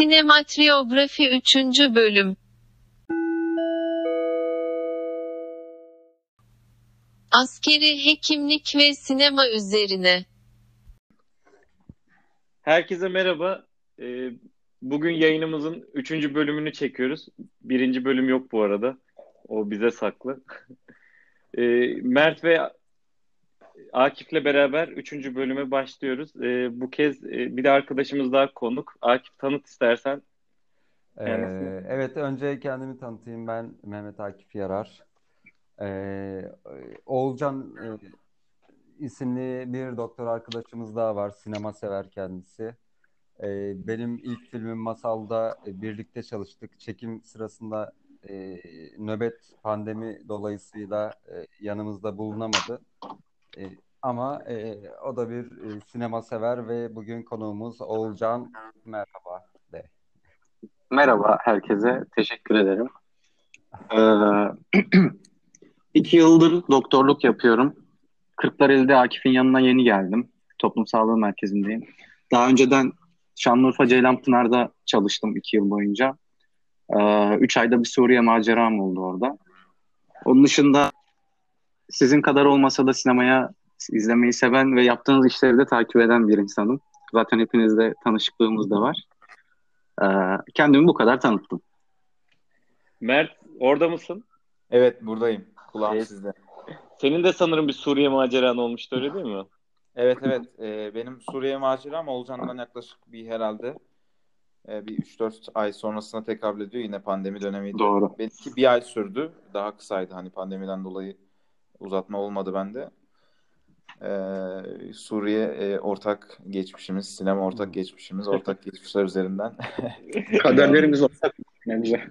Sinematiografi 3. Bölüm Askeri hekimlik ve sinema üzerine. Herkese merhaba. Ee, bugün yayınımızın üçüncü bölümünü çekiyoruz. Birinci bölüm yok bu arada. O bize saklı. Ee, Mert ve Akif'le beraber üçüncü bölüme başlıyoruz. Ee, bu kez e, bir de arkadaşımız daha konuk. Akif tanıt istersen. Ee, evet, önce kendimi tanıtayım. Ben Mehmet Akif Yarar. Ee, Oğulcan e, isimli bir doktor arkadaşımız daha var. Sinema sever kendisi. Ee, benim ilk filmim Masal'da e, birlikte çalıştık. Çekim sırasında e, nöbet pandemi dolayısıyla e, yanımızda bulunamadı. E, ama e, o da bir e, sinema sever ve bugün konuğumuz Oğulcan. Merhaba de. Merhaba herkese. Teşekkür ederim. Ee, iki yıldır doktorluk yapıyorum. Kırklareli'de Akif'in yanına yeni geldim. Toplum Sağlığı Merkezi'ndeyim. Daha önceden Şanlıurfa Ceylanpınar'da çalıştım iki yıl boyunca. Ee, üç ayda bir Suriye maceram oldu orada. Onun dışında sizin kadar olmasa da sinemaya izlemeyi seven ve yaptığınız işleri de takip eden bir insanım. Zaten hepinizle tanışıklığımız da var. Ee, kendimi bu kadar tanıttım. Mert orada mısın? Evet buradayım. Kulağım Evet. sizde. Senin de sanırım bir Suriye maceran olmuştu öyle değil mi? Evet evet. Ee, benim Suriye maceram Olcan'dan yaklaşık bir herhalde e, bir 3-4 ay sonrasına tekabül ediyor. Yine pandemi dönemiydi. Doğru. Benimki bir ay sürdü. Daha kısaydı hani pandemiden dolayı uzatma olmadı bende. Ee, Suriye e, ortak geçmişimiz, sinema ortak geçmişimiz, ortak geçmişler üzerinden. Kaderlerimiz ortak. Güzel.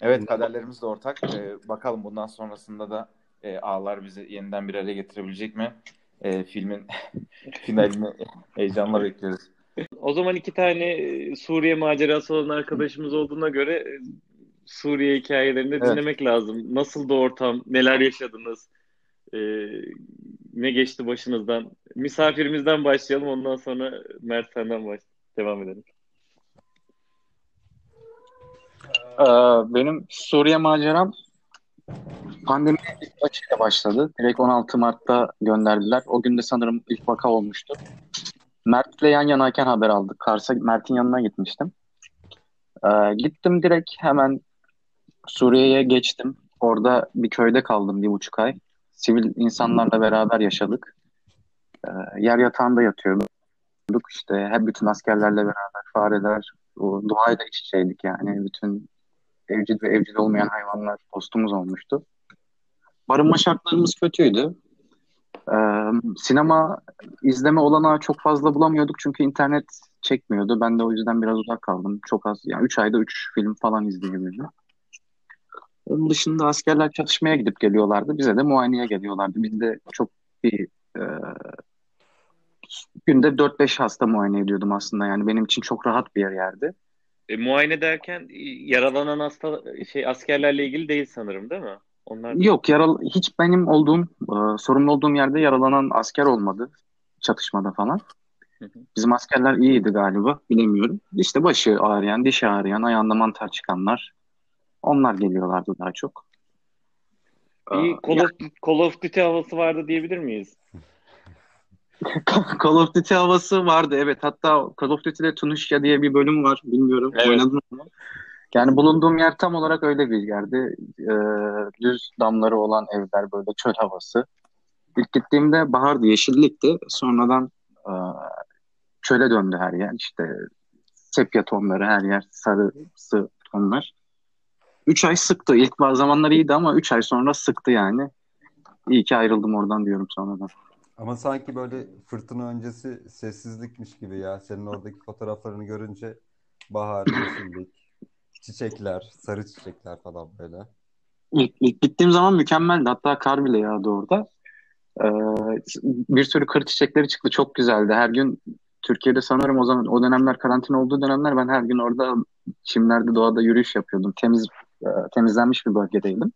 Evet kaderlerimiz de ortak. Ee, bakalım bundan sonrasında da e, ağlar bizi yeniden bir araya getirebilecek mi? E, filmin finalini heyecanla bekliyoruz. O zaman iki tane e, Suriye macerası olan arkadaşımız olduğuna göre Suriye hikayelerini Evet. dinlemek lazım. Nasıldı ortam? Neler yaşadınız? E, ne geçti başınızdan? Misafirimizden başlayalım. Ondan sonra Mert senden baş devam edelim. Ee, benim Suriye maceram pandemi ilk başıyla başladı. Direkt 16 Mart'ta gönderdiler. O gün de sanırım ilk vaka olmuştu. Mert'le yan yanayken haber aldık. Kars'a Mert'in yanına gitmiştim. Ee, gittim direkt hemen Suriye'ye geçtim. Orada bir köyde kaldım bir buçuk ay. Sivil insanlarla beraber yaşadık. Ee, yer yatağında yatıyorduk. İşte hep bütün askerlerle beraber fareler, o doğayla iç içeydik yani. Bütün evcil ve evcil olmayan hayvanlar dostumuz olmuştu. Barınma şartlarımız kötüydü. Ee, sinema izleme olanağı çok fazla bulamıyorduk çünkü internet çekmiyordu. Ben de o yüzden biraz uzak kaldım. Çok az, yani 3 ayda 3 film falan izleyebildim. Onun dışında askerler çatışmaya gidip geliyorlardı. Bize de muayeneye geliyorlardı. Biz de çok bir e, günde 4-5 hasta muayene ediyordum aslında. Yani benim için çok rahat bir yer yerdi. E, muayene derken yaralanan hasta şey askerlerle ilgili değil sanırım değil mi? Onlar Yok yaral hiç benim olduğum e, sorumlu olduğum yerde yaralanan asker olmadı çatışmada falan. Hı hı. Bizim askerler iyiydi galiba bilemiyorum. İşte başı ağrıyan, dişi ağrıyan, ayağında mantar çıkanlar onlar geliyorlardı daha çok. bir Call of, Call of Duty havası vardı diyebilir miyiz? Call of Duty havası vardı evet. Hatta Call of Duty'de Tunusya diye bir bölüm var. Bilmiyorum Evet. oynadın mı? Yani bulunduğum yer tam olarak öyle bir yerdi. Ee, düz damları olan evler böyle çöl havası. İlk gittiğimde bahardı, yeşillikti. Sonradan e, çöle döndü her yer. İşte sepya tonları her yer, sarısı tonlar. Üç ay sıktı. İlk bazı zamanlar iyiydi ama üç ay sonra sıktı yani. İyi ki ayrıldım oradan diyorum sonradan. Ama sanki böyle fırtına öncesi sessizlikmiş gibi ya. Senin oradaki fotoğraflarını görünce bahar, yeşillik, çiçekler, sarı çiçekler falan böyle. İlk, ilk gittiğim zaman mükemmeldi. Hatta kar bile yağdı orada. Ee, bir sürü kır çiçekleri çıktı. Çok güzeldi. Her gün Türkiye'de sanırım o zaman o dönemler karantina olduğu dönemler ben her gün orada çimlerde doğada yürüyüş yapıyordum. Temiz e, temizlenmiş bir bölgedeydim.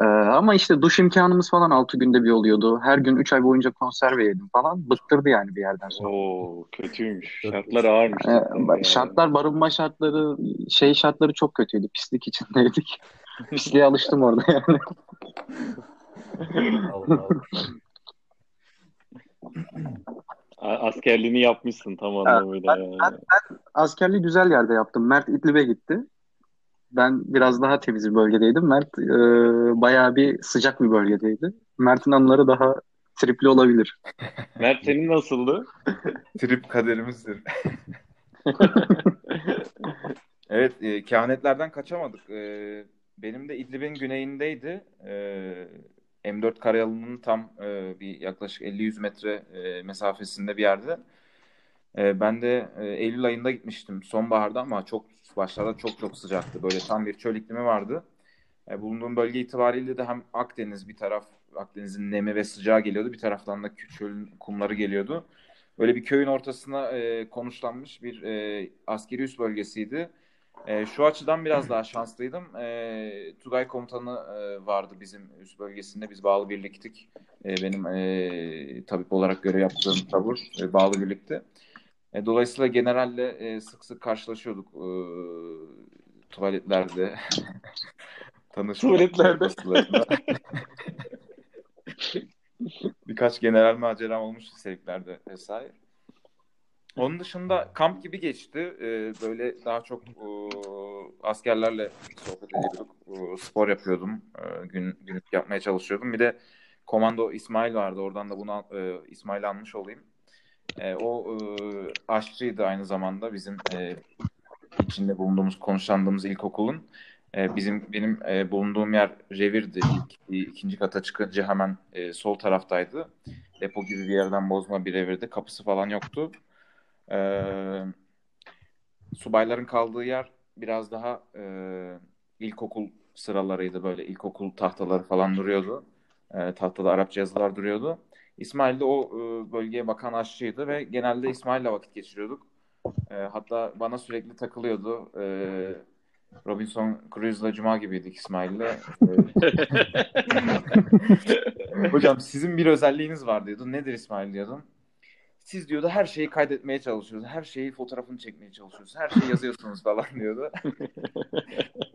Ee, ama işte duş imkanımız falan 6 günde bir oluyordu. Her gün 3 ay boyunca konserve yedim falan. Bıktırdı yani bir yerden sonra. Oo, kötüymüş. Şartlar ağırmış. Bak, şartlar, barınma şartları, şey şartları çok kötüydü. Pislik içindeydik. Pisliğe alıştım orada yani. Allah Allah. Askerliğini yapmışsın tam anlamıyla yani. Askerliği güzel yerde yaptım. Mert İdlib'e gitti. Ben biraz daha temiz bir bölgedeydim. Mert e, bayağı bir sıcak bir bölgedeydi. Mert'in anıları daha tripli olabilir. Mert senin nasıldı? Trip kaderimizdir. Evet, e, kehanetlerden kaçamadık. E, benim de İdlib'in güneyindeydi. E, M4 Karayolu'nun tam e, bir yaklaşık 50-100 metre e, mesafesinde bir yerde. E, ben de e, Eylül ayında gitmiştim sonbaharda ama çok başlarda çok çok sıcaktı. Böyle tam bir çöl iklimi vardı. E, bulunduğum bölge itibariyle de hem Akdeniz bir taraf Akdeniz'in nemi ve sıcağı geliyordu. Bir taraftan da çölün kumları geliyordu. Böyle bir köyün ortasına e, konuşlanmış bir e, askeri üs bölgesiydi. E, şu açıdan biraz daha şanslıydım. E, Tugay komutanı e, vardı bizim üst bölgesinde. Biz bağlı birliktik. E, benim e, tabip olarak görev yaptığım tabur e, bağlı birlikte. E, dolayısıyla generalle e, sık sık karşılaşıyorduk e, tuvaletlerde. Tanışma Tuvaletlerde. Birkaç general maceram olmuştu sevklerde vesaire. Onun dışında kamp gibi geçti. Ee, böyle daha çok e, askerlerle sohbet ediyorduk. E, spor yapıyordum. E, gün, günlük yapmaya çalışıyordum. Bir de komando İsmail vardı. Oradan da bunu e, İsmail almış olayım. E, o e, aşçıydı aynı zamanda bizim e, içinde bulunduğumuz, konuşlandığımız ilkokulun. E, bizim benim e, bulunduğum yer revirdi. İlk, ikinci kata çıkınca hemen e, sol taraftaydı. Depo gibi bir yerden bozma bir revirdi. Kapısı falan yoktu. Ee, subayların kaldığı yer biraz daha e, ilkokul sıralarıydı böyle ilkokul tahtaları falan duruyordu. E, tahtada Arapça yazılar duruyordu. İsmail de o e, bölgeye bakan aşçıydı ve genelde İsmail'le vakit geçiriyorduk. E, hatta bana sürekli takılıyordu. E, Robinson Crusoe'la Cuma gibiydik İsmail'le. E, Hocam sizin bir özelliğiniz var diyordu. Nedir İsmail diyordum. Siz diyordu her şeyi kaydetmeye çalışıyorsunuz. Her şeyi fotoğrafını çekmeye çalışıyorsunuz. Her şeyi yazıyorsunuz falan diyordu.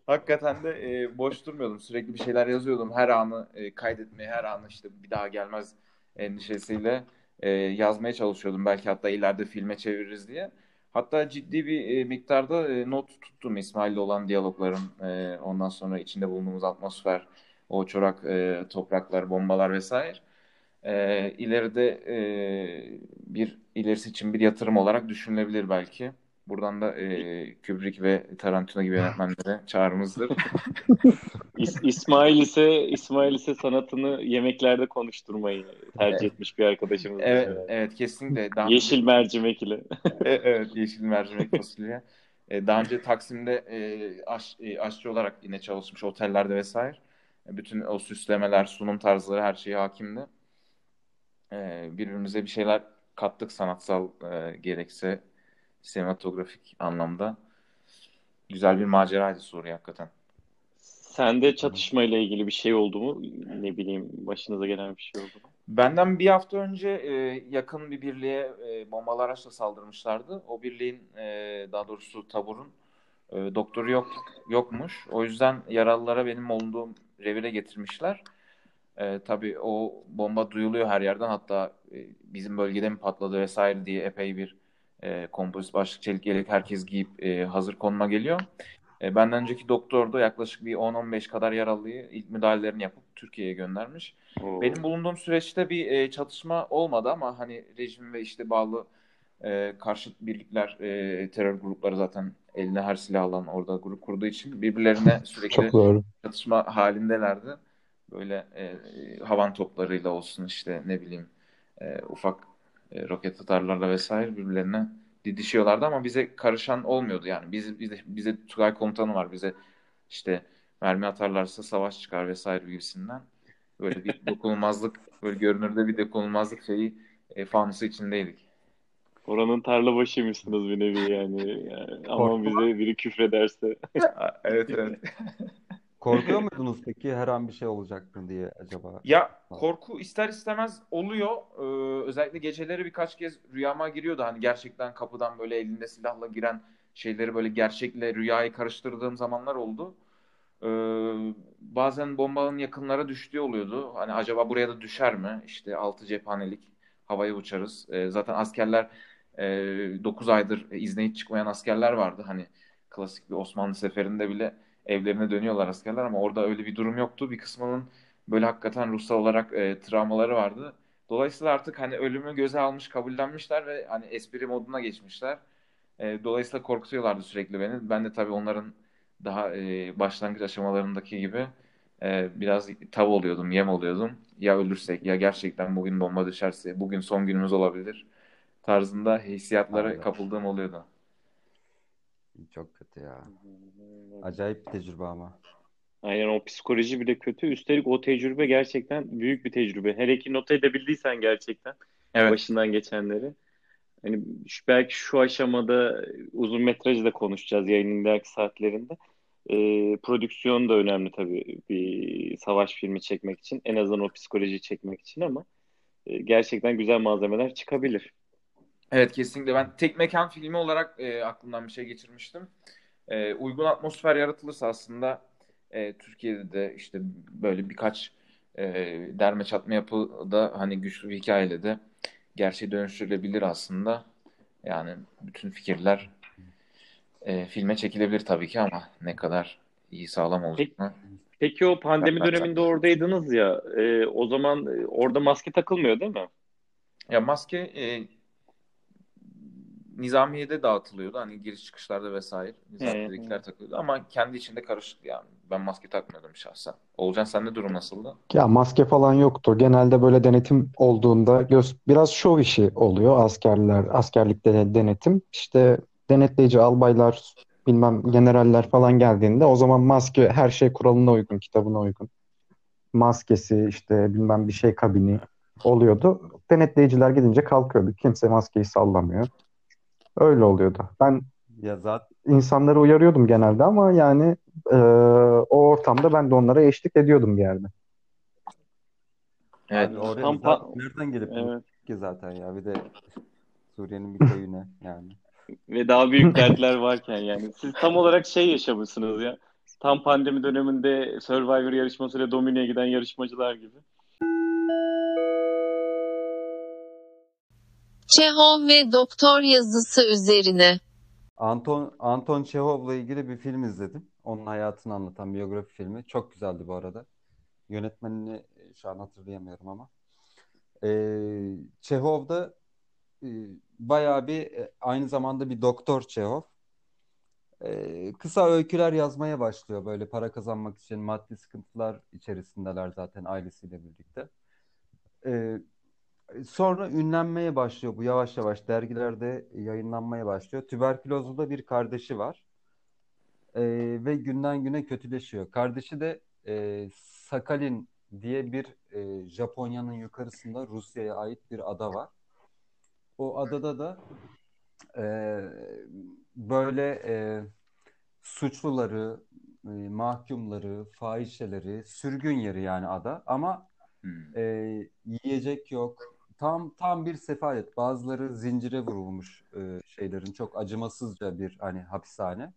Hakikaten de e, boş durmuyordum. Sürekli bir şeyler yazıyordum. Her anı e, kaydetmeye, her anı işte bir daha gelmez endişesiyle e, yazmaya çalışıyordum. Belki hatta ileride filme çeviririz diye. Hatta ciddi bir e, miktarda e, not tuttum İsmail'le olan diyalogların. E, ondan sonra içinde bulunduğumuz atmosfer, o çorak e, topraklar, bombalar vesaire. E, ileride e, bir ilerisi için bir yatırım olarak düşünülebilir belki. Buradan da e, Kubrick ve Tarantino gibi yönetmenlere çağrımızdır. İs- İsmail ise İsmail ise sanatını yemeklerde konuşturmayı tercih etmiş bir arkadaşımız. Evet, mesela. evet kesinlikle. Daha Yeşil mercimek ile. E- evet, yeşil mercimek fasulye. E, daha önce Taksim'de e, aş, e, aşçı olarak yine çalışmış otellerde vesaire. E, bütün o süslemeler, sunum tarzları her şeye hakimdi. E, birbirimize bir şeyler kattık sanatsal e, gerekse sinematografik anlamda. Güzel bir maceraydı Suriye hakikaten. Sende çatışmayla ilgili bir şey oldu mu? Ne bileyim başınıza gelen bir şey oldu mu? Benden bir hafta önce e, yakın bir birliğe e, bombalı araçla saldırmışlardı. O birliğin e, daha doğrusu taburun e, doktoru yok yokmuş. O yüzden yaralılara benim bulunduğum revire getirmişler. E, tabii o bomba duyuluyor her yerden. Hatta e, bizim bölgede mi patladı vesaire diye epey bir e, kompozit başlık çelik yelek herkes giyip e, hazır konuma geliyor. E, benden önceki doktor da yaklaşık bir 10-15 kadar yaralıyı ilk müdahalelerini yapıp Türkiye'ye göndermiş. Oo. Benim bulunduğum süreçte bir e, çatışma olmadı ama hani rejim ve işte bağlı e, karşıt birlikler, e, terör grupları zaten eline her silah alan orada grup kurduğu için birbirlerine sürekli çatışma halindelerdi. Böyle e, havan toplarıyla olsun işte ne bileyim e, ufak e, roket atarlarla vesaire birbirlerine didişiyorlardı ama bize karışan olmuyordu yani. Biz, bize, bize Tugay komutanı var. Bize işte mermi atarlarsa savaş çıkar vesaire gibisinden. Böyle bir dokunulmazlık, böyle görünürde bir dokunulmazlık şeyi e, fanusu içindeydik. Oranın tarla başıymışsınız bir nevi yani. yani aman bize biri küfrederse. evet evet. Korkuyor muydunuz peki her an bir şey olacak mı diye acaba? Ya korku ister istemez oluyor. Ee, özellikle geceleri birkaç kez rüyama giriyordu. Hani gerçekten kapıdan böyle elinde silahla giren şeyleri böyle gerçekle rüyayı karıştırdığım zamanlar oldu. Ee, bazen bombanın yakınlara düştüğü oluyordu. Hani acaba buraya da düşer mi? İşte altı cephanelik havaya uçarız. Ee, zaten askerler e, 9 aydır izne hiç çıkmayan askerler vardı. Hani klasik bir Osmanlı seferinde bile evlerine dönüyorlar askerler ama orada öyle bir durum yoktu. Bir kısmının böyle hakikaten ruhsal olarak e, travmaları vardı. Dolayısıyla artık hani ölümü göze almış, kabullenmişler ve hani espri moduna geçmişler. E, dolayısıyla korkutuyorlardı sürekli beni. Ben de tabii onların daha e, başlangıç aşamalarındaki gibi e, biraz tav oluyordum, yem oluyordum. Ya ölürsek, ya gerçekten bugün bomba düşerse, bugün son günümüz olabilir tarzında hissiyatlara Aynen. kapıldığım oluyordu. Çok kötü ya. Acayip bir tecrübe ama. Aynen o psikoloji bile kötü. Üstelik o tecrübe gerçekten büyük bir tecrübe. Hele ki not edebildiysen gerçekten Evet. başından geçenleri. Hani şu, belki şu aşamada uzun metrajı da konuşacağız yayının ileriki saatlerinde. Ee, prodüksiyon da önemli tabii bir savaş filmi çekmek için. En azından o psikolojiyi çekmek için ama e, gerçekten güzel malzemeler çıkabilir. Evet kesinlikle. Ben tek mekan filmi olarak e, aklımdan bir şey geçirmiştim. E, uygun atmosfer yaratılırsa aslında e, Türkiye'de de işte böyle birkaç e, derme çatma yapıda hani güçlü bir hikayeyle de gerçeğe dönüştürülebilir aslında. Yani bütün fikirler e, filme çekilebilir tabii ki ama ne kadar iyi sağlam olacak mı? Peki o pandemi Yaprak döneminde çatlasın. oradaydınız ya e, o zaman e, orada maske takılmıyor değil mi? Ya maske e, Nizamiye'de dağıtılıyordu. Hani giriş çıkışlarda vesaire. Nizamiye'dekiler takılıyordu ama kendi içinde karışık yani. Ben maske takmıyordum şahsen. Olcan sende durum nasıldı? Ya maske falan yoktu. Genelde böyle denetim olduğunda göz biraz şov işi oluyor askerler, askerlikte de denetim. İşte denetleyici albaylar, bilmem generaller falan geldiğinde o zaman maske her şey kuralına uygun, kitabına uygun. Maskesi işte bilmem bir şey kabini oluyordu. Denetleyiciler gidince kalkıyordu. Kimse maskeyi sallamıyor. Öyle oluyordu. Ben Ya zaten insanları uyarıyordum genelde ama yani e, o ortamda ben de onlara eşlik ediyordum bir yerde. Evet. abi oraya Tam pa- nereden gelip Evet. ki zaten ya bir de Suriye'nin bir köyüne yani. Ve daha büyük dertler varken yani. Siz tam olarak şey yaşamışsınız ya. Tam pandemi döneminde Survivor yarışmasıyla Domine'ye giden yarışmacılar gibi. Çehov ve Doktor yazısı üzerine. Anton Anton Çehov'la ilgili bir film izledim. Onun hayatını anlatan biyografi filmi. Çok güzeldi bu arada. Yönetmenini e, şu an hatırlayamıyorum ama. Ee, Çehov da e, bayağı bir e, aynı zamanda bir doktor Çehov. Ee, kısa öyküler yazmaya başlıyor böyle para kazanmak için maddi sıkıntılar içerisindeler zaten ailesiyle birlikte. Ee, Sonra ünlenmeye başlıyor bu yavaş yavaş dergilerde yayınlanmaya başlıyor. Tüberkülozlu da bir kardeşi var Ee, ve günden güne kötüleşiyor. Kardeşi de e, Sakhalin diye bir e, Japonya'nın yukarısında Rusya'ya ait bir ada var. O adada da e, böyle e, suçluları, e, mahkumları, fahişeleri, sürgün yeri yani ada ama Hmm. e, yiyecek yok. Tam tam bir sefalet. Bazıları zincire vurulmuş e, şeylerin çok acımasızca bir hani hapishane.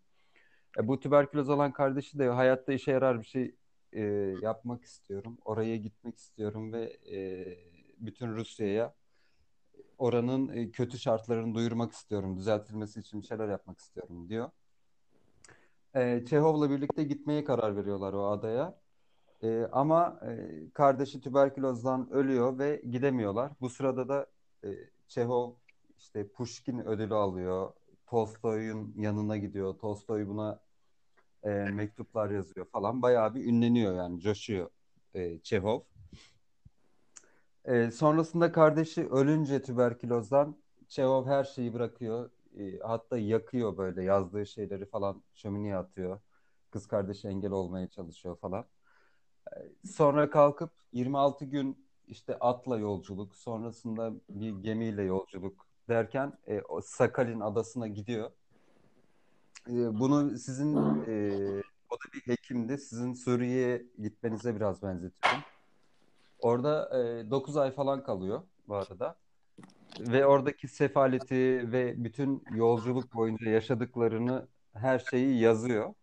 E, bu tüberküloz olan kardeşi de hayatta işe yarar bir şey e, yapmak istiyorum. Oraya gitmek istiyorum ve e, bütün Rusya'ya oranın e, kötü şartlarını duyurmak istiyorum. Düzeltilmesi için bir şeyler yapmak istiyorum diyor. E, Çehov'la birlikte gitmeye karar veriyorlar o adaya. E, ama e, kardeşi tüberkülozdan ölüyor ve gidemiyorlar. Bu sırada da e, Çehov işte Pushkin ödülü alıyor. Tolstoy'un yanına gidiyor. Tolstoy buna e, mektuplar yazıyor falan. Bayağı bir ünleniyor yani coşuyor e, Çehov. E, sonrasında kardeşi ölünce tüberkülozdan Çehov her şeyi bırakıyor. E, hatta yakıyor böyle yazdığı şeyleri falan şömineye atıyor. Kız kardeşi engel olmaya çalışıyor falan. Sonra kalkıp 26 gün işte atla yolculuk, sonrasında bir gemiyle yolculuk derken e, o Sakhalin adasına gidiyor. E, bunu sizin e, o da bir hekimdi. Sizin Suriye'ye gitmenize biraz benzetiyorum. Orada e, 9 ay falan kalıyor bu arada. Ve oradaki sefaleti ve bütün yolculuk boyunca yaşadıklarını her şeyi yazıyor.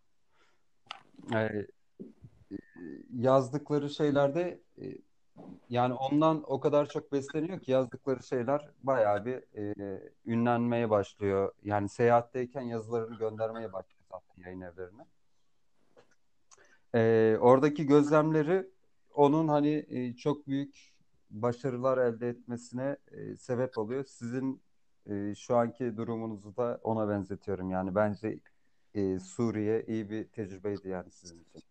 E, yazdıkları şeylerde e, yani ondan o kadar çok besleniyor ki yazdıkları şeyler bayağı bir e, ünlenmeye başlıyor. Yani seyahatteyken yazılarını göndermeye başlıyor zaten yayın evlerine. E, oradaki gözlemleri onun hani e, çok büyük başarılar elde etmesine e, sebep oluyor. Sizin e, şu anki durumunuzu da ona benzetiyorum. Yani bence e, Suriye iyi bir tecrübeydi yani sizin için.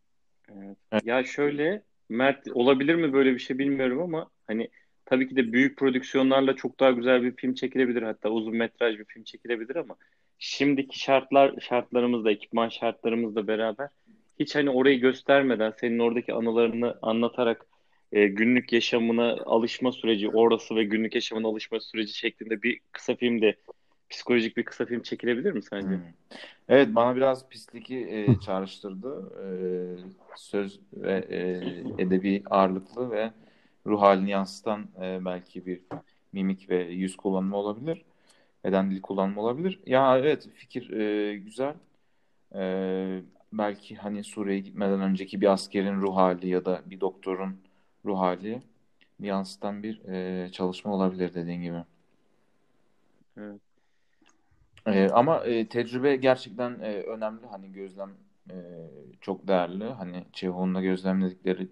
Evet. Ya şöyle Mert olabilir mi böyle bir şey bilmiyorum ama hani tabii ki de büyük prodüksiyonlarla çok daha güzel bir film çekilebilir hatta uzun metraj bir film çekilebilir ama şimdiki şartlar şartlarımızla ekipman şartlarımızla beraber hiç hani orayı göstermeden senin oradaki anılarını anlatarak e, günlük yaşamına alışma süreci orası ve günlük yaşamına alışma süreci şeklinde bir kısa film de psikolojik bir kısa film çekilebilir mi sence? Hmm. Evet bana biraz pisliki e, çağrıştırdı. E, söz ve e, edebi ağırlıklı ve ruh halini yansıtan e, belki bir mimik ve yüz kullanımı olabilir. Beden dili kullanımı olabilir. Ya evet fikir e, güzel. E, belki hani Suriye'ye gitmeden önceki bir askerin ruh hali ya da bir doktorun ruh hali yansıtan bir e, çalışma olabilir dediğin gibi. Evet. E, ama e, tecrübe gerçekten e, önemli. Hani gözlem e, çok değerli. Hani Çehov'un da gözlemledikleri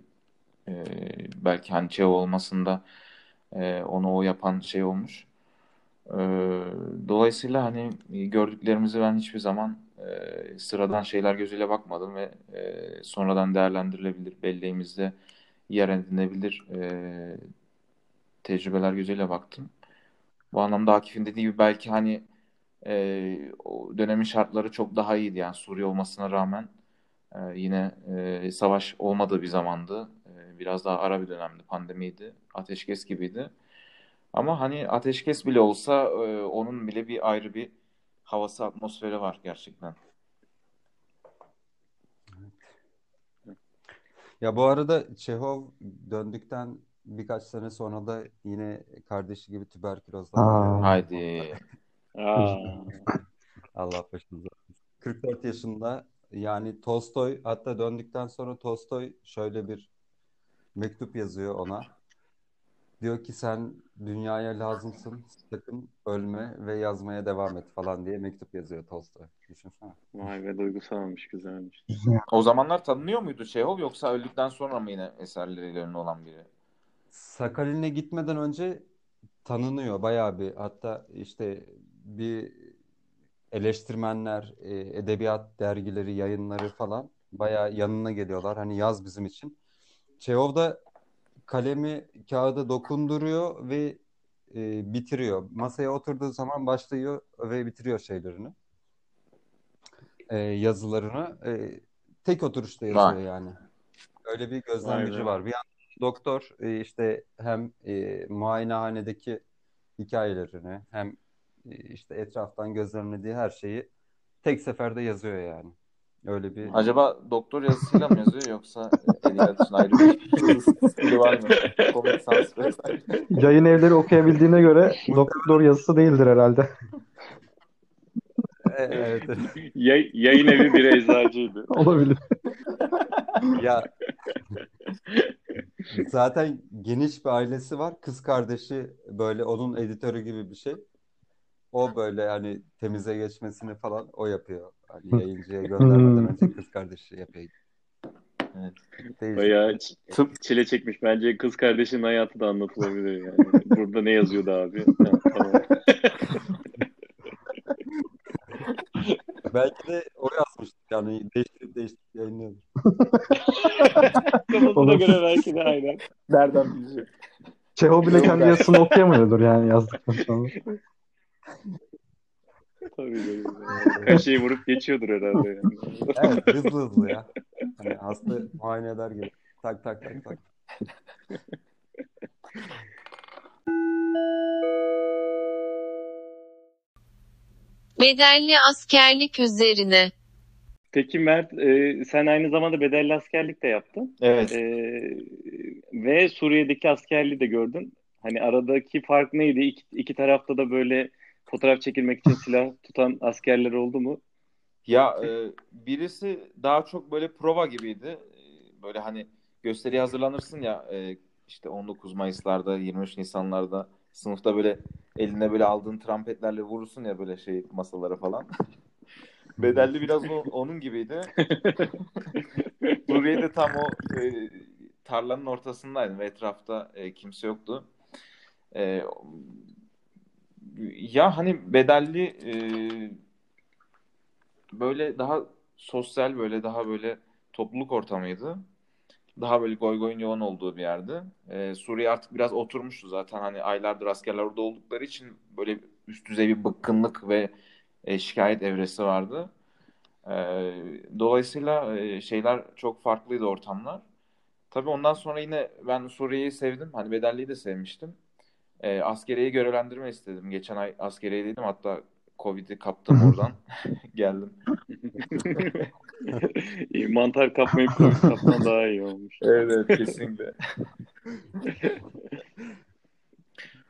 e, belki hani Çehov olmasında e, onu o yapan şey olmuş. E, dolayısıyla hani gördüklerimizi ben hiçbir zaman e, sıradan şeyler gözüyle bakmadım ve e, sonradan değerlendirilebilir, belleğimizde yer edinebilir e, tecrübeler gözüyle baktım. Bu anlamda Akif'in dediği gibi belki hani e, o dönemin şartları çok daha iyiydi yani Suriye olmasına rağmen e, yine e, savaş olmadığı bir zamandı. E, biraz daha ara bir dönemdi, pandemiydi, ateşkes gibiydi. Ama hani ateşkes bile olsa e, onun bile bir ayrı bir havası, atmosferi var gerçekten. Ya bu arada Çehov döndükten birkaç sene sonra da yine kardeşi gibi tüberkülozdan. Haydi. Aa, Allah başınıza. 44 yaşında yani Tolstoy hatta döndükten sonra Tolstoy şöyle bir mektup yazıyor ona. Diyor ki sen dünyaya lazımsın, sakın ölme ve yazmaya devam et falan diye mektup yazıyor Tolstoy. Düşünsene. vay be duygusalmış güzelmiş. O zamanlar tanınıyor muydu Çehov yoksa öldükten sonra mı yine eserleriyle ünlü olan biri? Sakalin'e gitmeden önce tanınıyor bayağı bir. Hatta işte bir eleştirmenler, e, edebiyat dergileri, yayınları falan bayağı yanına geliyorlar. Hani yaz bizim için. Çehov da kalemi kağıda dokunduruyor ve e, bitiriyor. Masaya oturduğu zaman başlıyor ve bitiriyor şeylerini. E, yazılarını. E, tek oturuşta yazıyor Vay. yani. Öyle bir gözlemci var. Bir yandan doktor e, işte hem e, muayenehanedeki hikayelerini hem işte etraftan gözlemlediği her şeyi tek seferde yazıyor yani. Öyle bir Acaba doktor yazısıyla mı yazıyor yoksa için ayrı bir stili var mı? Komik sans vesaire. Yayın evleri okuyabildiğine göre doktor yazısı değildir herhalde. E, evet. Yay- yayın evi bir eczacıydı. Olabilir. Ya zaten geniş bir ailesi var. Kız kardeşi böyle onun editörü gibi bir şey. O böyle hani temize geçmesini falan o yapıyor. Hani yayıncıya göndermeden önce kız kardeşi yapıyor. Evet. Bayağı Tıp çile çekmiş. Bence kız kardeşinin hayatı da anlatılabilir yani. Burada ne yazıyordu abi? Ha, tamam. Belki de o yazmıştır. Yani değiştirip değiştirip yayınlıyordur. Kafasına göre belki de aynen. nereden bilecek? Çehov bile kendi yazısını okuyamıyordur yani yazdıktan sonra. Tabii tabii. Kaşeyi vurup geçiyordur herhalde yani. Evet hızlı hızlı ya. Hani hasta muayene eder gibi. Tak tak tak tak. Bedelli askerlik üzerine. Peki Mert, e, sen aynı zamanda bedelli askerlik de yaptın. Evet. E, ve Suriye'deki askerliği de gördün. Hani aradaki fark neydi? İki, iki tarafta da böyle fotoğraf çekilmek için silah tutan askerler oldu mu? Ya e, birisi daha çok böyle prova gibiydi. E, Böyle hani gösteriye hazırlanırsın ya e, işte 19 Mayıs'larda, 23 Nisan'larda sınıfta böyle eline böyle aldığın trampetlerle vurursun ya böyle şey masalara falan. Bedelli biraz o- onun gibiydi. Suriye'de tam o e, tarlanın ortasındaydım ve etrafta e, kimse yoktu. E, ya hani bedelli e, böyle daha sosyal böyle daha böyle topluluk ortamıydı. Daha böyle goy goyun yoğun olduğu bir yerdi. E, Suriye artık biraz oturmuştu zaten hani aylardır askerler orada oldukları için böyle üst düzey bir bıkkınlık ve e, şikayet evresi vardı. E, dolayısıyla e, şeyler çok farklıydı ortamlar. Tabii ondan sonra yine ben Suriye'yi sevdim. Hani bedelliyi de sevmiştim. E, askeriyeyi görevlendirme istedim. Geçen ay askeriyedeydim. Hatta Covid'i kaptım oradan. Geldim. İyi, Mantar kapmayıp Covid kapman daha iyi olmuş. Evet, kesinlikle.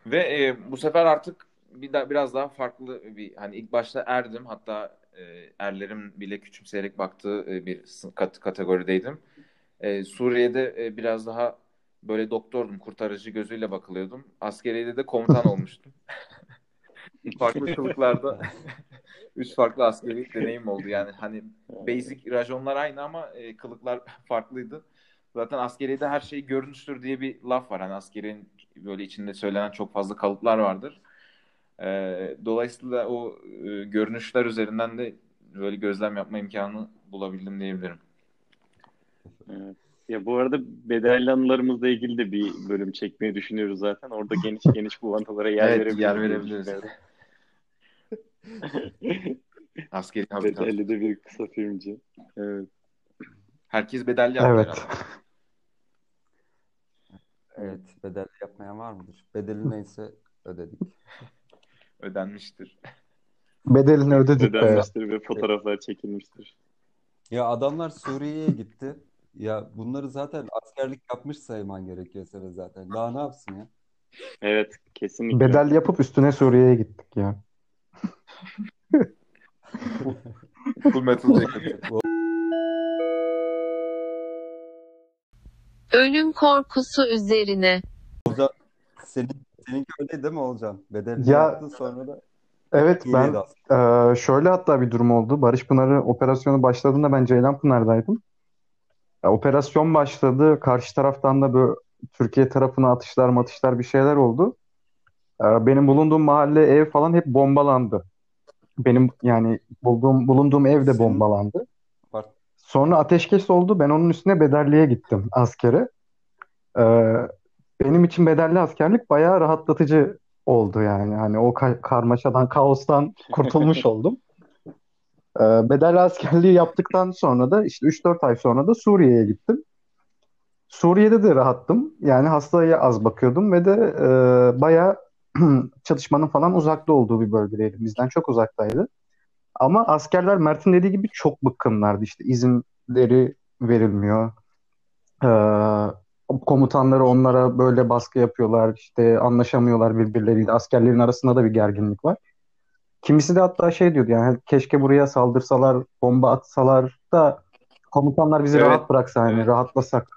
Ve e, bu sefer artık bir da, biraz daha farklı bir hani ilk başta erdim hatta e, erlerin bile küçümseyerek baktığı e, bir kat, kategorideydim. E, Suriye'de e, biraz daha böyle doktordum, kurtarıcı gözüyle bakılıyordum. Askeriyede de komutan olmuştum. Farklı kılıklarda üç farklı askeri deneyim oldu. Yani hani basic rajonlar aynı ama e, kılıklar farklıydı. Zaten askeriyede her şey görünüştür diye bir laf var. Hani askerin böyle içinde söylenen çok fazla kalıplar vardır. E, dolayısıyla o e, görünüşler üzerinden de böyle gözlem yapma imkanı bulabildim diyebilirim. Evet. Ya bu arada bedelli anılarımızla ilgili de bir bölüm çekmeyi düşünüyoruz zaten. Orada geniş geniş bu anılara yer Evet, verebiliriz. yer verebiliriz. Askeri habitat. Bedelli de bir kısa filmci. Evet. Herkes bedelli yaptı Evet. Evet, bedelli yapmayan var mıdır? Bedeli neyse ödedik. Ödenmiştir. Bedelini ödedik be. Ödenmiştir ve fotoğraflar çekilmiştir. Ya adamlar Suriye'ye gitti. Ya bunları zaten askerlik yapmış sayman gerekiyor sana zaten. Daha ne yapsın ya? Evet, kesinlikle. Bedel yapıp üstüne Suriye'ye gittik ya. Full Metal Jacket. Ölüm korkusu üzerine. Olcan, senin, seninki öyle değil mi Olcan? Bedelli Ya- yaptın sonra da Evet ben. Ee, şöyle hatta bir durum oldu. Barış Pınarı operasyonu başladığında ben Ceylanpınar'daydım. Ya, operasyon başladı. Karşı taraftan da böyle Türkiye tarafına atışlar matışlar bir şeyler oldu. Ee, benim bulunduğum mahalle ev falan hep bombalandı. Benim yani bulduğum bulunduğum ev de bombalandı. Sonra ateşkes oldu. Ben onun üstüne bedelliye gittim askere. Ee, benim için bedelli askerlik bayağı rahatlatıcı oldu yani. Hani o ka- karmaşadan, kaostan kurtulmuş oldum. Ee, bedelli askerliği yaptıktan sonra da işte 3-4 ay sonra da Suriye'ye gittim. Suriye'de de rahattım. Yani hastaya az bakıyordum ve de e, bayağı çatışmanın falan uzakta olduğu bir bölgedeydi. Bizden çok uzaktaydı. Ama askerler Mert'in dediği gibi çok bıkkınlardı. İşte izinleri verilmiyor. Ee, komutanları onlara böyle baskı yapıyorlar. İşte anlaşamıyorlar birbirleriyle. Askerlerin arasında da bir gerginlik var. Kimisi de hatta şey diyordu yani keşke buraya saldırsalar, bomba atsalar da komutanlar bizi Evet. rahat bıraksa hani Evet. rahatlasak.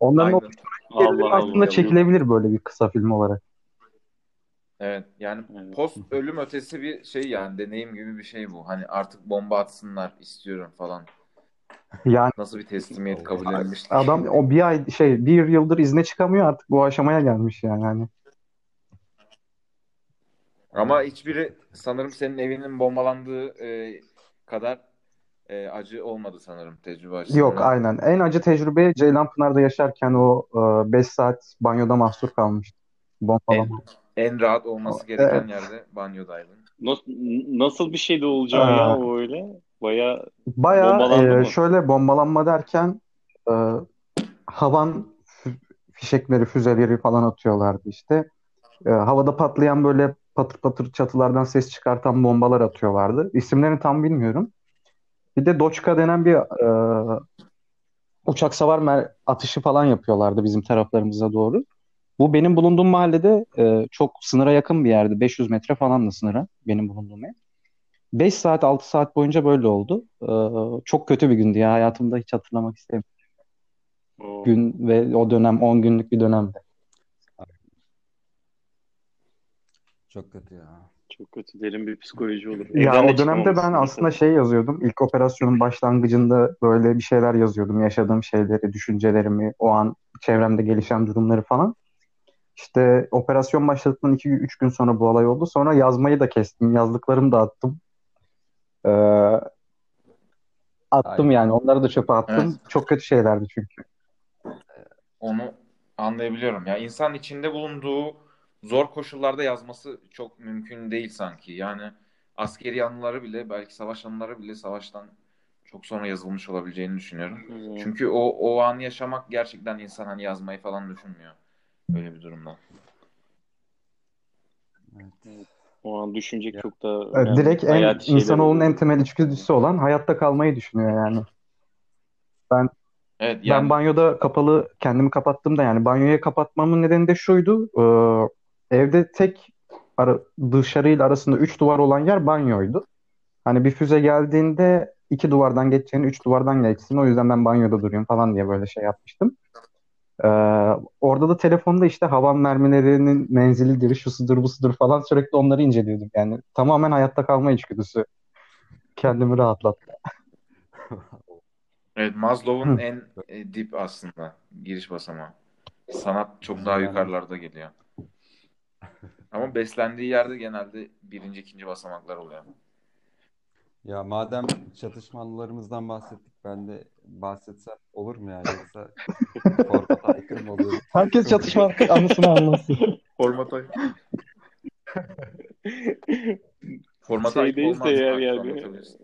Onların o Aynen. fikirleri Allah aslında Allah. çekilebilir böyle bir kısa film olarak. Evet yani Evet. post ölüm ötesi bir şey yani deneyim gibi bir şey bu. Hani artık bomba atsınlar istiyorum falan. Yani Nasıl bir teslimiyet kabul edilmiştir. adam o bir ay şey bir yıldır izne çıkamıyor artık bu aşamaya gelmiş yani hani. Ama hiçbiri sanırım senin evinin bombalandığı e, kadar e, acı olmadı sanırım tecrübe açısından. Yok aynen. En acı tecrübe Ceylanpınar'da yaşarken o 5 saat banyoda mahsur kalmıştı. Bombalama. En rahat olması gereken Evet. yerde banyodaydın. Nasıl, nasıl bir şeydi olacağı ya o öyle? Baya Bayağı Bombalandı e, mı? şöyle bombalanma derken e, havan fişekleri, füzeleri falan atıyorlardı işte. E, havada patlayan böyle patır patır çatılardan ses çıkartan bombalar atıyorlardı. İsimlerini tam bilmiyorum. Bir de Doçka denen bir e, uçak savar mer- atışı falan yapıyorlardı bizim taraflarımıza doğru. Bu benim bulunduğum mahallede e, çok sınıra yakın bir yerdi. 500 metre falan da sınıra benim bulunduğum yer. 5 saat 6 saat boyunca böyle oldu. E, çok kötü bir gündü ya. Hayatımda hiç hatırlamak istemiyorum. Gün ve o dönem 10 günlük bir dönemdi. Çok kötü ya. çok kötü derin bir psikoloji olur. Ya Evden de o dönemde ben aslında şey yazıyordum. İlk operasyonun başlangıcında böyle bir şeyler yazıyordum. Yaşadığım şeyleri, düşüncelerimi, o an çevremde gelişen durumları falan. İşte operasyon başladıktan 2-3 gün sonra bu olay oldu. Sonra yazmayı da kestim. Yazdıklarımı da attım. Ee, attım Aynen. yani. Onları da çöpe attım. Evet. Çok kötü şeylerdi çünkü. Onu anlayabiliyorum. Ya insan içinde bulunduğu zor koşullarda yazması çok mümkün değil sanki. Yani askeri anıları bile belki savaş anıları bile savaştan çok sonra yazılmış olabileceğini düşünüyorum. Hmm. Çünkü o o anı yaşamak gerçekten insan hani yazmayı falan düşünmüyor öyle bir durumda. Evet. O an düşünecek Ya. çok da önemli Direkt en şeyler insanoğlunun en temel içgüdüsü olan hayatta kalmayı düşünüyor yani. Ben Evet Ben yani banyoda kapalı kendimi kapattığımda yani banyoya kapatmamın nedeni de şuydu. Ee, evde tek ara, dışarıyla arasında üç duvar olan yer banyoydu. Hani bir füze geldiğinde iki duvardan geçeceğini üç duvardan geçsin. O yüzden ben banyoda durayım falan diye böyle şey yapmıştım. Ee, orada da telefonda işte havan mermilerinin menzilidir, şusudur, busudur falan sürekli onları inceliyordum. Yani tamamen hayatta kalma içgüdüsü. Kendimi rahatlattı. evet Maslow'un en e, dip aslında giriş basamağı. Sanat çok daha yukarılarda geliyor. Ama beslendiği yerde genelde birinci, ikinci basamaklar oluyor. ya madem çatışma anılarımızdan bahsettik ben de bahsetsem olur mu ya yoksa formata aykırı mı oluyor? Herkes çatışma anısını anlatsın. Formata formata Şey aykırı değilse olmaz eğer farklı yani anlatabilirsin.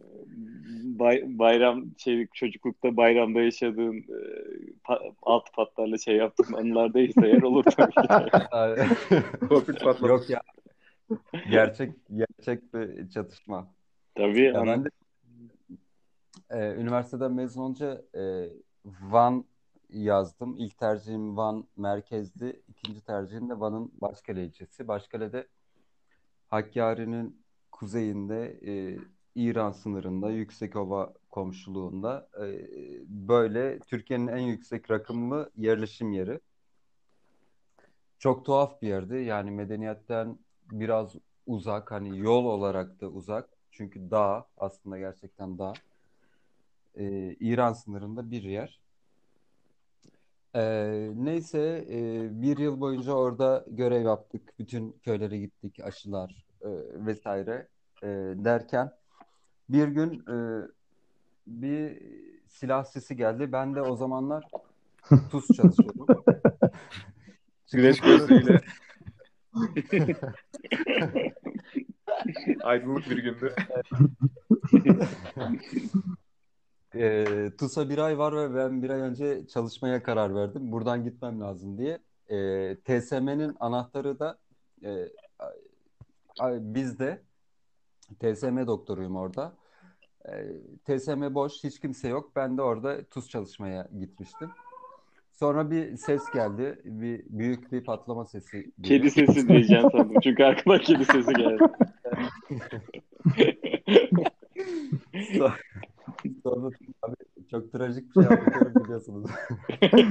Bay, bayram şey çocuklukta bayramda yaşadığın e, pa- alt patlarla şey yaptığın anılar değilse eğer olur tabii ki. Ay- Torpil patladı. Yok ya gerçek gerçek bir çatışma. Tabii Ya ama ben de e, üniversiteden mezun olunca e, Van yazdım. İlk tercihim Van merkezdi. İkinci tercihim de Van'ın Başkale ilçesi. Başkale'de Hakkari'nin kuzeyinde e, İran sınırında Yüksekova komşuluğunda e, böyle Türkiye'nin en yüksek rakımlı yerleşim yeri. Çok tuhaf bir yerdi. Yani medeniyetten biraz uzak hani yol olarak da uzak. Çünkü dağ aslında gerçekten dağ. Ee, İran sınırında bir yer. Ee, neyse e, bir yıl boyunca orada görev yaptık. Bütün köylere gittik, aşılar e, vesaire e, derken bir gün e, bir silah sesi geldi. Ben de o zamanlar tuz çalışıyordum. Güneş gözlüğüyle aydınlık bir gündü. E, TUS'a bir ay var ve ben bir ay önce çalışmaya karar verdim. Buradan gitmem lazım diye. E, TSM'nin anahtarı da e, bizde. TSM doktoruyum orada. E, TSM boş, hiç kimse yok. Ben de orada TUS çalışmaya gitmiştim. Sonra bir ses geldi. Bir büyük bir patlama sesi kedi geliyor. sesi diyeceğim sandım. Çünkü aklıma kedi sesi geldi. Sonra, sonra abi, çok trajik bir şey anlatıyorum biliyorsunuz.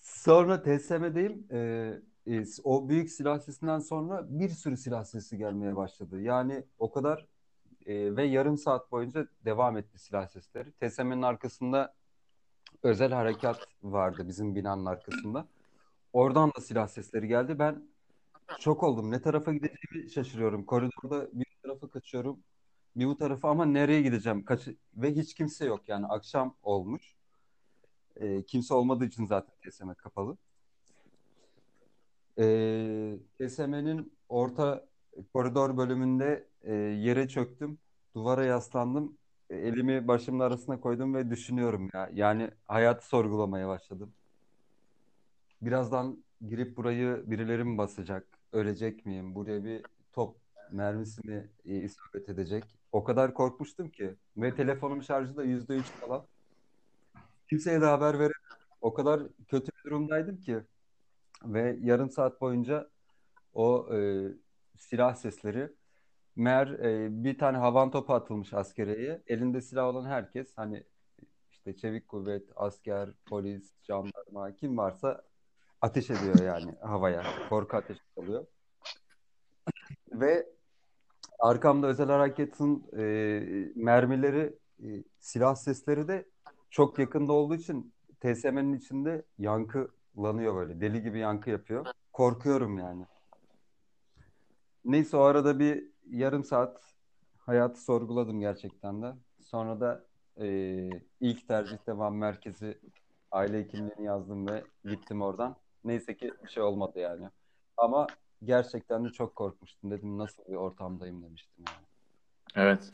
Sonra TSM'deyim. Ee, e, o büyük silah sesinden sonra bir sürü silah sesi gelmeye başladı. Yani o kadar e, ve yarım saat boyunca devam etti silah sesleri. TSM'nin arkasında özel harekat vardı bizim binanın arkasında. Oradan da silah sesleri geldi. Ben şok oldum. Ne tarafa gideceğimi şaşırıyorum. Koridorda bir tarafa kaçıyorum, bir bu tarafa ama nereye gideceğim? Kaç ve hiç kimse yok. Yani akşam olmuş. Ee, kimse olmadığı için zaten TSM kapalı. Ee, TSM'nin orta koridor bölümünde e, yere çöktüm. Duvara yaslandım. E, Elimi başımın arasına koydum ve düşünüyorum ya. Yani hayatı sorgulamaya başladım. Birazdan girip burayı birileri mi basacak? Ölecek miyim? Buraya bir top mermisi mi e, isabet edecek? O kadar korkmuştum ki. Ve telefonum şarjı da %3 falan. Kimseye de haber veremedim. O kadar kötü bir durumdaydım ki. Ve yarım saat boyunca o e, silah sesleri meğer e, bir tane havan topu atılmış askeriyeye. Elinde silah olan herkes hani işte çevik kuvvet, asker, polis, jandarma kim varsa ateş ediyor yani havaya. Korku ateşi oluyor. Ve arkamda özel harekatın e, mermileri, e, silah sesleri de çok yakında olduğu için TSM'nin içinde yankılanıyor böyle. Deli gibi yankı yapıyor. Korkuyorum yani. Neyse o arada bir yarım saat hayatı sorguladım gerçekten de. Sonra da e, ilk tercih devam merkezi aile hekimliğini yazdım ve gittim oradan. Neyse ki bir şey olmadı yani. Ama gerçekten de çok korkmuştum. Dedim nasıl bir ortamdayım demiştim yani. Evet.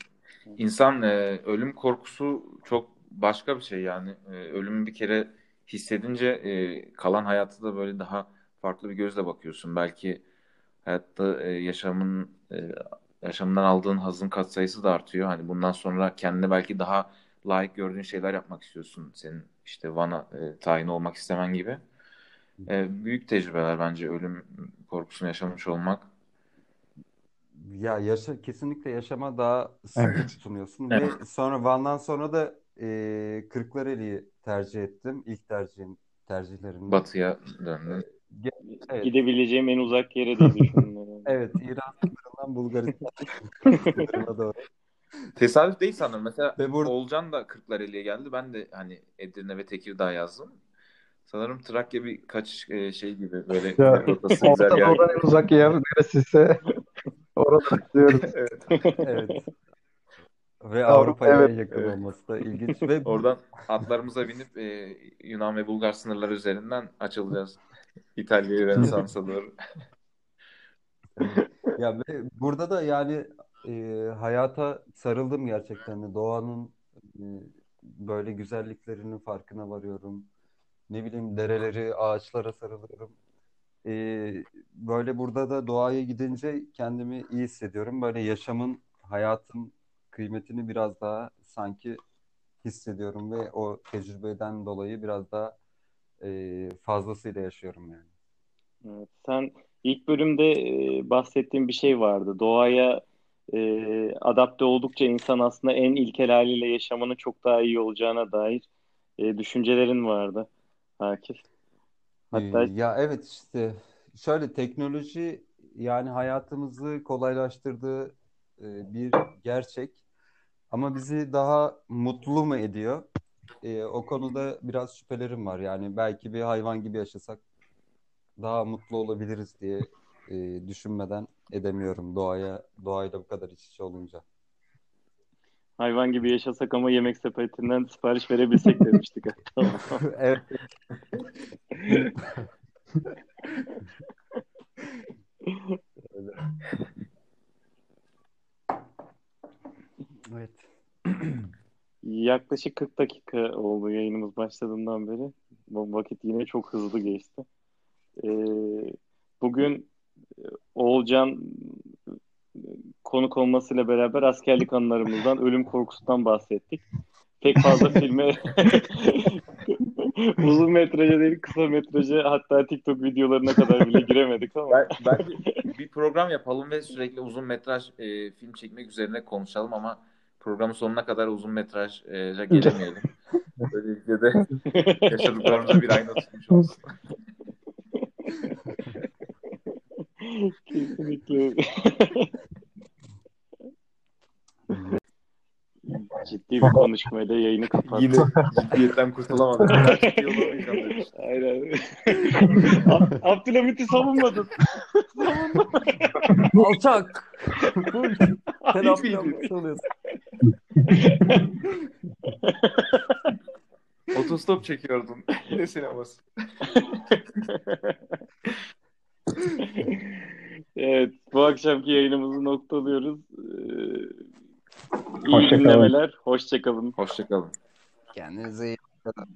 İnsan e, ölüm korkusu çok başka bir şey yani. E, ölümü bir kere hissedince e, kalan hayatı da böyle daha farklı bir gözle bakıyorsun. Belki hayatta e, yaşamın e, yaşamından aldığın hazın katsayısı da artıyor. Hani bundan sonra kendine belki daha layık gördüğün şeyler yapmak istiyorsun. Senin işte Van'a e, tayin olmak istemen gibi. E, büyük tecrübeler bence ölüm korkusunu yaşamış olmak. Ya yaşa kesinlikle yaşama daha sıkı Evet. tutunuyorsun Evet. ve sonra Van'dan sonra da e, Kırklareli'yi tercih ettim. İlk tercihim tercihlerimden. Batıya döndün. Evet. Gidebileceğim en uzak yere diye düşündüm. Evet, İran sınırından Bulgaristan sınırına doğru. Tesadüf değil sanırım. Mesela Ve burada Oğulcan da Kırklareli'ye geldi. Ben de hani Edirne ve Tekirdağ yazdım. Sanırım Trakya bir kaçış e, şey gibi böyle Ya, rotası güzel. Doğu'dan en uzak yer neresiyse orada diyoruz. evet. Ve Avrupa, Avrupa'ya evet. yakın Evet. olması da ilginç ve Oradan atlarımıza binip e, Yunan ve Bulgar sınırları üzerinden açılacağız. İtalya'ya Rönesans'a doğru. ya ve burada da yani e, hayata sarıldım gerçekten de doğanın e, böyle güzelliklerinin farkına varıyorum. Ne bileyim dereleri, ağaçlara sarılıyorum. E, böyle burada da doğaya gidince kendimi iyi hissediyorum. Böyle yaşamın, hayatın kıymetini biraz daha sanki hissediyorum ve o tecrübeden dolayı biraz daha e, fazlasıyla yaşıyorum yani. Evet, sen ilk bölümde e, bahsettiğin bir şey vardı. Doğaya e, adapte oldukça insan aslında en ilkel haliyle yaşamanın çok daha iyi olacağına dair e, düşüncelerin vardı. Akif. Hatta Ee, Ya evet işte şöyle teknoloji yani hayatımızı kolaylaştırdığı e, bir gerçek ama bizi daha mutlu mu ediyor? E, o konuda biraz şüphelerim var. Yani belki bir hayvan gibi yaşasak daha mutlu olabiliriz diye e, düşünmeden edemiyorum doğaya doğayla bu kadar iç içe olunca. hayvan gibi yaşasak ama yemek sepetinden sipariş verebilsek demiştik. Tamam. Evet. Öyle. Evet. Yaklaşık 40 dakika oldu yayınımız başladığından beri. Bu vakit yine çok hızlı geçti. Ee, bugün e, Oğulcan e, konuk olmasıyla beraber askerlik anılarımızdan, ölüm korkusundan bahsettik. Pek fazla filme uzun metraja değil kısa metraja hatta TikTok videolarına kadar bile giremedik ama Ben, bence bir program yapalım ve sürekli uzun metraj e, film çekmek üzerine konuşalım ama programın sonuna kadar uzun metraja gelemeyelim. Böylelikle de yaşadıklarımıza bir ayna tutmuş olsun. kesinlikle ciddi bir konuşmayla yayını kapattık. Yine ciddiyetten kurtulamadım. Aynen. Ab- Abdülhamit'i savunmadın. Alçak. Full. Sen Abdülhamit'i savunuyorsun. Otostop çekiyordun. Ne sineması? Evet, bu akşamki yayınımızı noktalıyoruz. Ee, iyi Hoşça kalın. dinlemeler, hoşça kalın. Hoşçakalın. Kendinize iyi bakın.